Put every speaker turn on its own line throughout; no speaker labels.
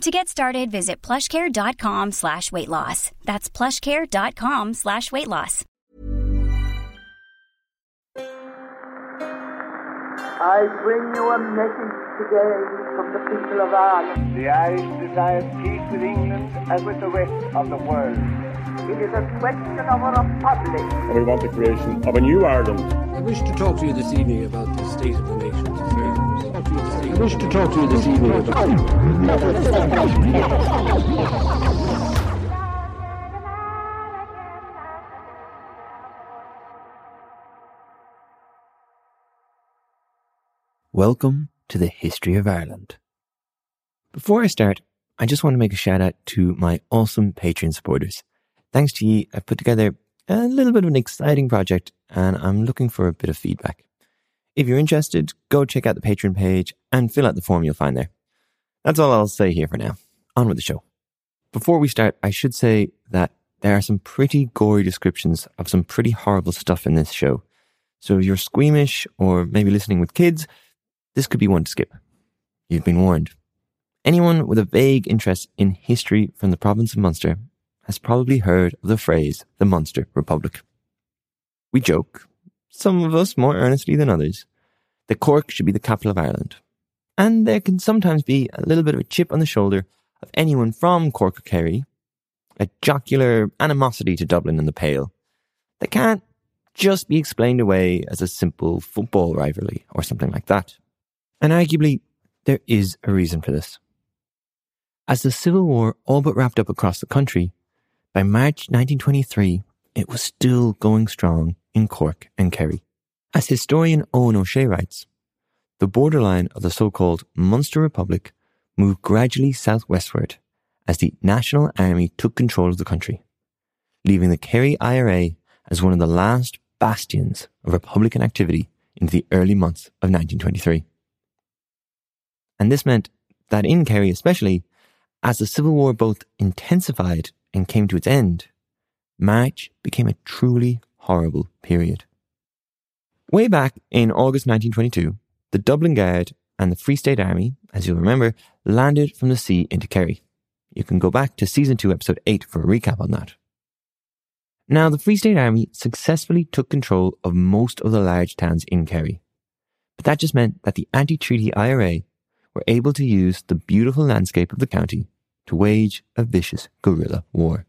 To get started, visit plushcare.com slash weight loss. That's plushcare.com slash weight loss.
I bring you a message today from the people of Ireland.
The Irish desire peace with England and with the rest of the world.
It is a question of a republic.
and we want the creation of a new Ireland.
I wish to talk to you this evening about the state of the nation's affairs. I wish to talk to you this evening.
Welcome to the History of Ireland. Before I start, I just want to make a shout out to my awesome Patreon supporters. Thanks to you, I've put together a little bit of an exciting project and I'm looking for a bit of feedback. If you're interested, go check out the Patreon page and fill out the form you'll find there. That's all I'll say here for now. On with the show. Before we start, I should say that there are some pretty gory descriptions of some pretty horrible stuff in this show. So if you're squeamish or maybe listening with kids, this could be one to skip. You've been warned. Anyone with a vague interest in history from the province of Munster has probably heard of the phrase the Munster Republic. We joke, some of us more earnestly than others, that Cork should be the capital of Ireland. And there can sometimes be a little bit of a chip on the shoulder of anyone from Cork or Kerry, a jocular animosity to Dublin and the Pale, that can't just be explained away as a simple football rivalry or something like that. And arguably, there is a reason for this. As the Civil War all but wrapped up across the country, by March 1923, it was still going strong in Cork and Kerry. As historian Owen O'Shea writes, the borderline of the so-called Munster Republic moved gradually southwestward as the National Army took control of the country, leaving the Kerry IRA as one of the last bastions of Republican activity into the early months of 1923. And this meant that in Kerry especially, as the Civil War both intensified and came to its end, March became a truly horrible period. Way back in August 1922, the Dublin Guard and the Free State Army, as you'll remember, landed from the sea into Kerry. You can go back to season 2, episode 8 for a recap on that. Now, the Free State Army successfully took control of most of the large towns in Kerry. But that just meant that the anti treaty IRA were able to use the beautiful landscape of the county to wage a vicious guerrilla war.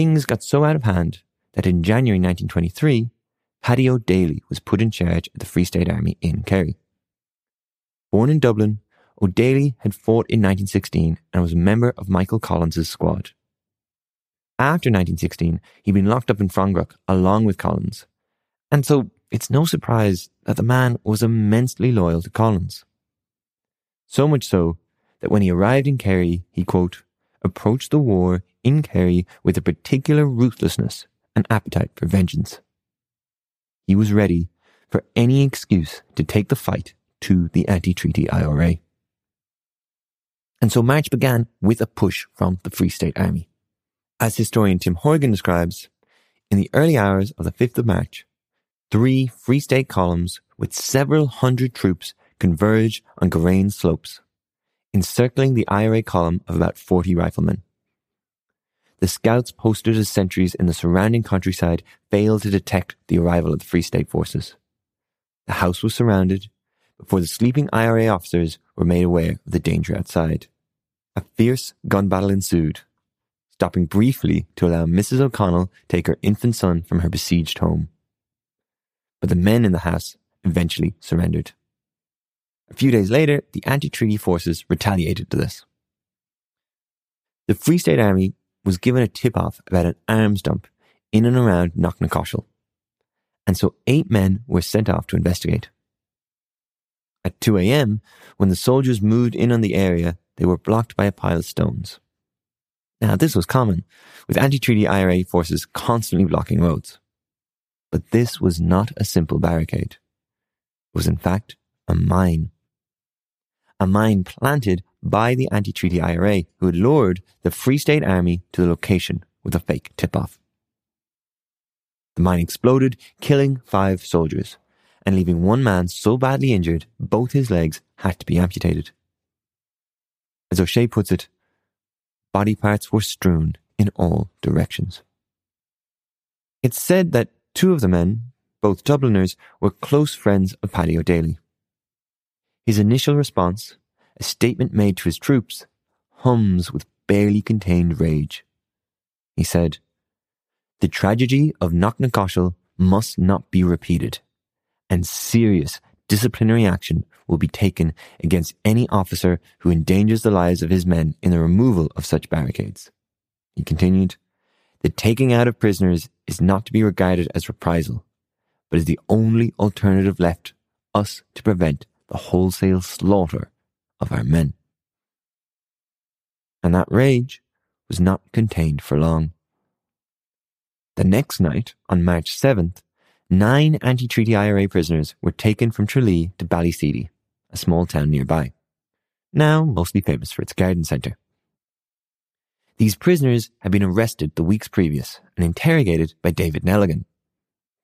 Things got so out of hand that in January 1923, Paddy O'Daly was put in charge of the Free State Army in Kerry. Born in Dublin, O'Daly had fought in 1916 and was a member of Michael Collins's squad. After 1916, he'd been locked up in Frongoch along with Collins, and so it's no surprise that the man was immensely loyal to Collins. So much so that when he arrived in Kerry, he, quote, approached the war in Kerry with a particular ruthlessness and appetite for vengeance. He was ready for any excuse to take the fight to the anti-treaty IRA. And so March began with a push from the Free State Army. As historian Tim Horgan describes, in the early hours of the 5th of March, three Free State columns with several hundred troops converged on Garain slopes, encircling the IRA column of about 40 riflemen. The scouts posted as sentries in the surrounding countryside failed to detect the arrival of the Free State forces. The house was surrounded before the sleeping IRA officers were made aware of the danger outside. A fierce gun battle ensued, stopping briefly to allow Mrs. O'Connell to take her infant son from her besieged home. But the men in the house eventually surrendered. A few days later, the anti-treaty forces retaliated to this. The Free State Army was given a tip-off about an arms dump in and around Knocknagoshel, and so eight men were sent off to investigate. At 2 a.m., when the soldiers moved in on the area, they were blocked by a pile of stones. Now, this was common, with anti-treaty IRA forces constantly blocking roads. But this was not a simple barricade. It was in fact a mine. A mine planted by the anti-treaty IRA who had lured the Free State Army to the location with a fake tip-off. The mine exploded, killing five soldiers and leaving one man so badly injured both his legs had to be amputated. As O'Shea puts it, body parts were strewn in all directions. It's said that two of the men, both Dubliners, were close friends of Paddy O'Daly. His initial response, a statement made to his troops, hums with barely contained rage. He said, The tragedy of Knocknagoshel must not be repeated, and serious disciplinary action will be taken against any officer who endangers the lives of his men in the removal of such barricades. He continued, The taking out of prisoners is not to be regarded as reprisal, but is the only alternative left us to prevent the wholesale slaughter of our men. And that rage was not contained for long. The next night, on March 7th, nine anti-treaty IRA prisoners were taken from Tralee to Ballyseedy, a small town nearby, now mostly famous for its garden centre. These prisoners had been arrested the weeks previous and interrogated by David Nelligan.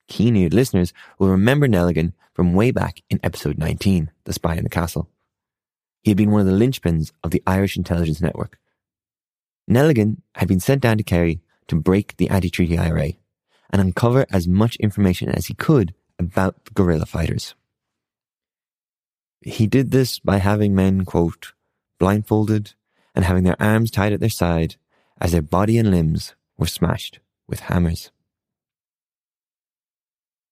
Keen-eared listeners will remember Nelligan from way back in episode 19, The Spy in the Castle. He had been one of the linchpins of the Irish intelligence network. Nelligan had been sent down to Kerry to break the anti-treaty IRA and uncover as much information as he could about the guerrilla fighters. He did this by having men, quote, blindfolded and having their arms tied at their side as their body and limbs were smashed with hammers.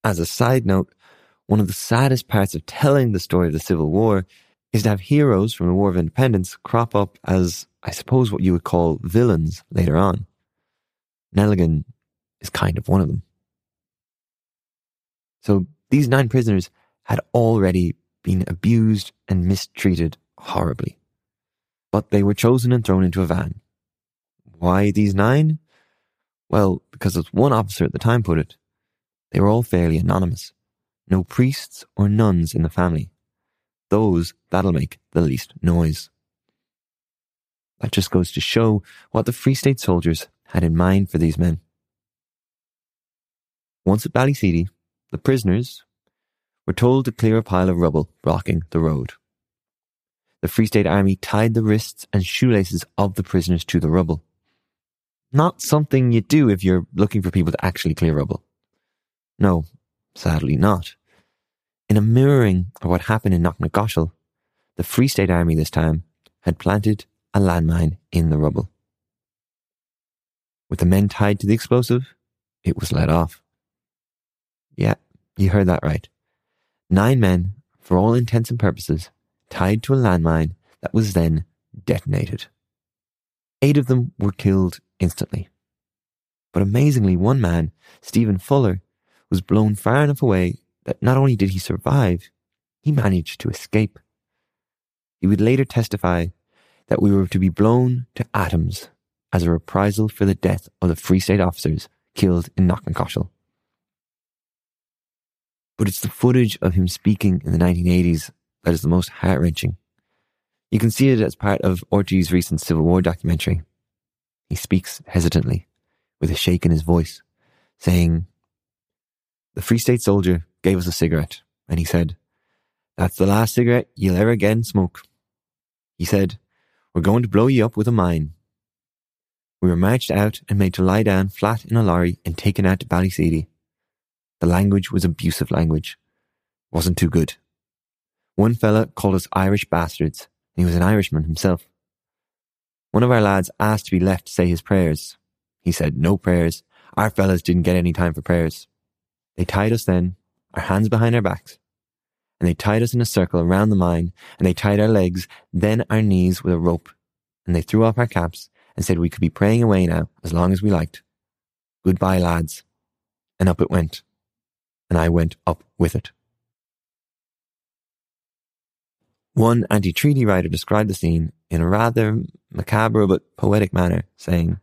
As a side note, one of the saddest parts of telling the story of the Civil War is to have heroes from the War of Independence crop up as, I suppose, what you would call villains later on. Nelligan is kind of one of them. So these nine prisoners had already been abused and mistreated horribly. But they were chosen and thrown into a van why these nine? Well, because as one officer at the time put it, they were all fairly anonymous. No priests or nuns in the family. Those that'll make the least noise. That just goes to show what the Free State soldiers had in mind for these men. Once at Ballyseedy, the prisoners were told to clear a pile of rubble blocking the road. The Free State Army tied the wrists and shoelaces of the prisoners to the rubble not something you do if you're looking for people to actually clear rubble. No, sadly not. In a mirroring of what happened in Knocknagoshel, the Free State Army this time had planted a landmine in the rubble. With the men tied to the explosive, it was let off. Yeah, you heard that right. Nine men, for all intents and purposes, tied to a landmine that was then detonated. Eight of them were killed instantly. But amazingly, one man, Stephen Fuller, was blown far enough away that not only did he survive, he managed to escape. He would later testify that we were to be blown to atoms as a reprisal for the death of the Free State officers killed in Knocknagoshel. But it's the footage of him speaking in the 1980s that is the most heart wrenching. You can see it as part of RTÉ's recent Civil War documentary. He speaks hesitantly, with a shake in his voice, saying, The Free State soldier gave us a cigarette, and he said, That's the last cigarette you'll ever again smoke. He said, We're going to blow you up with a mine. We were marched out and made to lie down flat in a lorry and taken out to Ballyseedy. The language was abusive language. Wasn't too good. One fella called us Irish bastards, and he was an Irishman himself. One of our lads asked to be left to say his prayers. He said, no prayers. Our fellas didn't get any time for prayers. They tied us then, our hands behind our backs, and they tied us in a circle around the mine, and they tied our legs, then our knees with a rope, and they threw off our caps and said we could be praying away now as long as we liked. Goodbye, lads. And up it went. And I went up with it. One anti-treaty writer described the scene in a rather macabre but poetic manner, saying,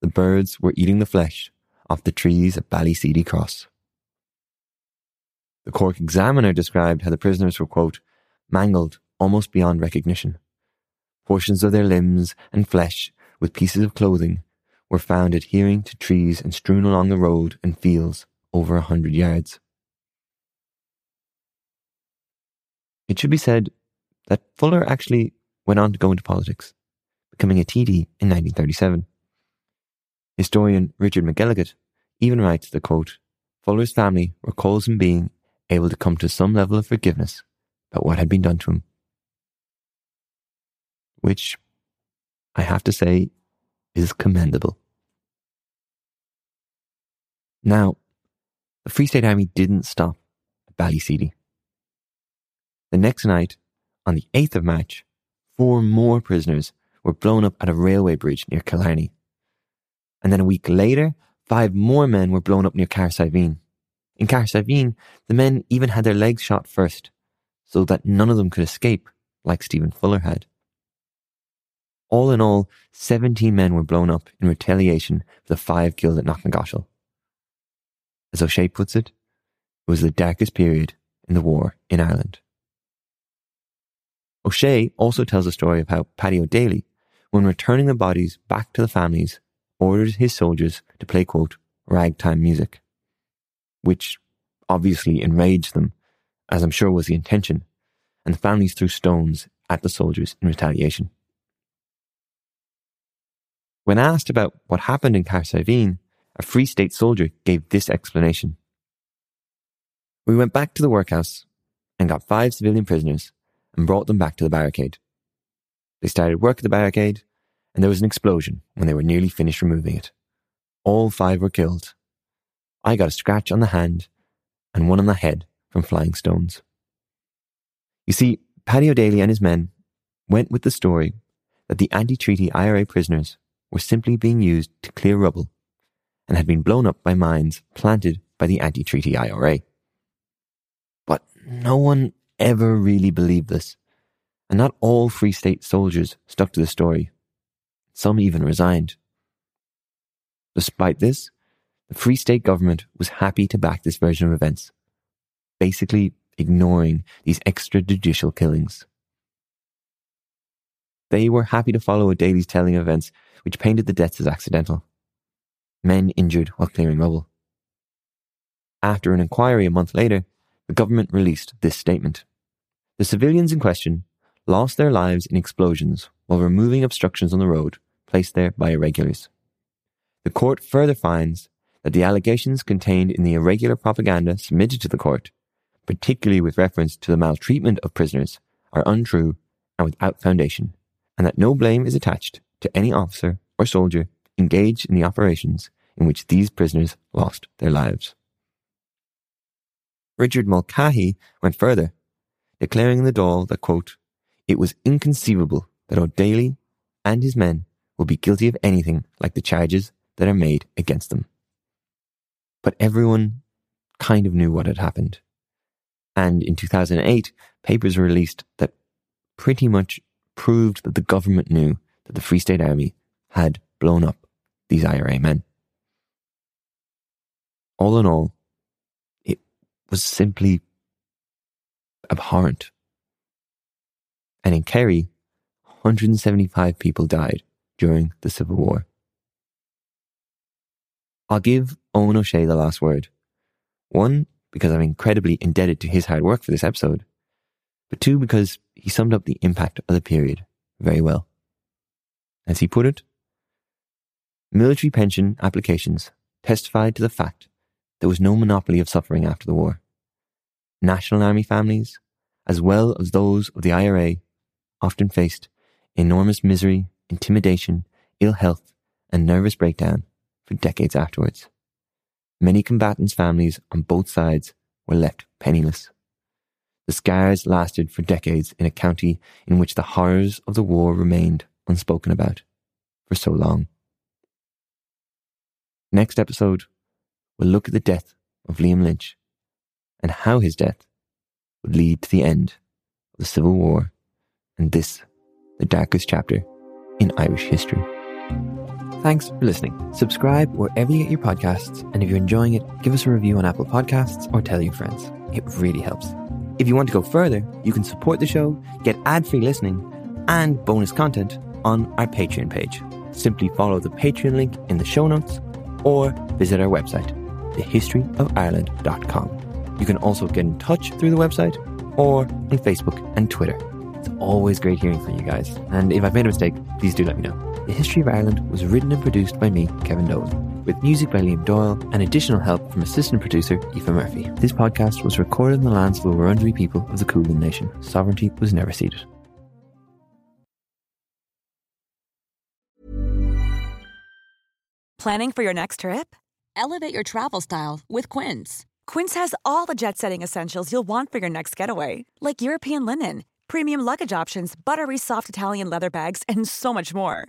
The birds were eating the flesh off the trees at Ballyseedy Cross. The Cork Examiner described how the prisoners were, quote, mangled almost beyond recognition. Portions of their limbs and flesh, with pieces of clothing, were found adhering to trees and strewn along the road and fields over a hundred yards. It should be said that Fuller actually went on to go into politics, becoming a TD in 1937. Historian Richard McElligott even writes that, quote, Fuller's family recalls him being able to come to some level of forgiveness about what had been done to him. Which, I have to say, is commendable. Now, the Free State Army didn't stop at Ballyseedy. The next night, on the 8th of March, four more prisoners were blown up at a railway bridge near Killarney. And then a week later, five more men were blown up near Cahersiveen. In Cahersiveen, the men even had their legs shot first, so that none of them could escape, like Stephen Fuller had. All in all, 17 men were blown up in retaliation for the five killed at Knocknagoshel. As O'Shea puts it, it was the darkest period in the war in Ireland. O'Shea also tells the story of how Paddy O'Daly, when returning the bodies back to the families, ordered his soldiers to play, quote, ragtime music, which obviously enraged them, as I'm sure was the intention, and the families threw stones at the soldiers in retaliation. When asked about what happened in Cahersiveen, a Free State soldier gave this explanation. We went back to the workhouse and got five civilian prisoners and brought them back to the barricade. They started work at the barricade, and there was an explosion when they were nearly finished removing it. All five were killed. I got a scratch on the hand and one on the head from flying stones. You see, Paddy O'Daly and his men went with the story that the anti treaty IRA prisoners were simply being used to clear rubble and had been blown up by mines planted by the anti treaty IRA. But no one ever really believed this, and not all Free State soldiers stuck to the story. Some even resigned. Despite this, the Free State government was happy to back this version of events, basically ignoring these extrajudicial killings. They were happy to follow a O'Daly's telling of events which painted the deaths as accidental. Men injured while clearing rubble. After an inquiry a month later, the government released this statement. The civilians in question lost their lives in explosions while removing obstructions on the road placed there by irregulars. The court further finds that the allegations contained in the irregular propaganda submitted to the court, particularly with reference to the maltreatment of prisoners, are untrue and without foundation, and that no blame is attached to any officer or soldier engaged in the operations in which these prisoners lost their lives. Richard Mulcahy went further, declaring in the Dáil that, quote, it was inconceivable that O'Daly and his men would be guilty of anything like the charges that are made against them. But everyone kind of knew what had happened. And in 2008, papers were released that pretty much proved that the government knew that the Free State Army had blown up these IRA men. All in all, it was simply abhorrent. And in Kerry, 175 people died during the Civil War. I'll give Owen O'Shea the last word. One, because I'm incredibly indebted to his hard work for this episode, but two, because he summed up the impact of the period very well. As he put it, military pension applications testified to the fact there was no monopoly of suffering after the war. National Army families, as well as those of the IRA, often faced enormous misery, intimidation, ill health, and nervous breakdown for decades afterwards. Many combatants' families on both sides were left penniless. The scars lasted for decades in a county in which the horrors of the war remained unspoken about for so long. Next episode, we'll look at the death of Liam Lynch and how his death would lead to the end of the Civil War and this, the darkest chapter in Irish history. Thanks for listening. Subscribe wherever you get your podcasts, and if you're enjoying it, give us a review on Apple Podcasts or tell your friends. It really helps. If you want to go further, you can support the show, get ad free listening, and bonus content on our Patreon page. Simply follow the Patreon link in the show notes or visit our website, thehistoryofireland.com. You can also get in touch through the website or on Facebook and Twitter. It's always great hearing from you guys. And if I've made a mistake, please do let me know. The History of Ireland was written and produced by me, Kevin Dolan, with music by Liam Doyle and additional help from assistant producer Aoife Murphy. This podcast was recorded in the lands of the Wurundjeri people of the Kulin Nation. Sovereignty was never ceded.
Planning for your next trip? Elevate your travel style with Quince. Quince has all the jet setting essentials you'll want for your next getaway, like European linen, premium luggage options, buttery soft Italian leather bags, and so much more.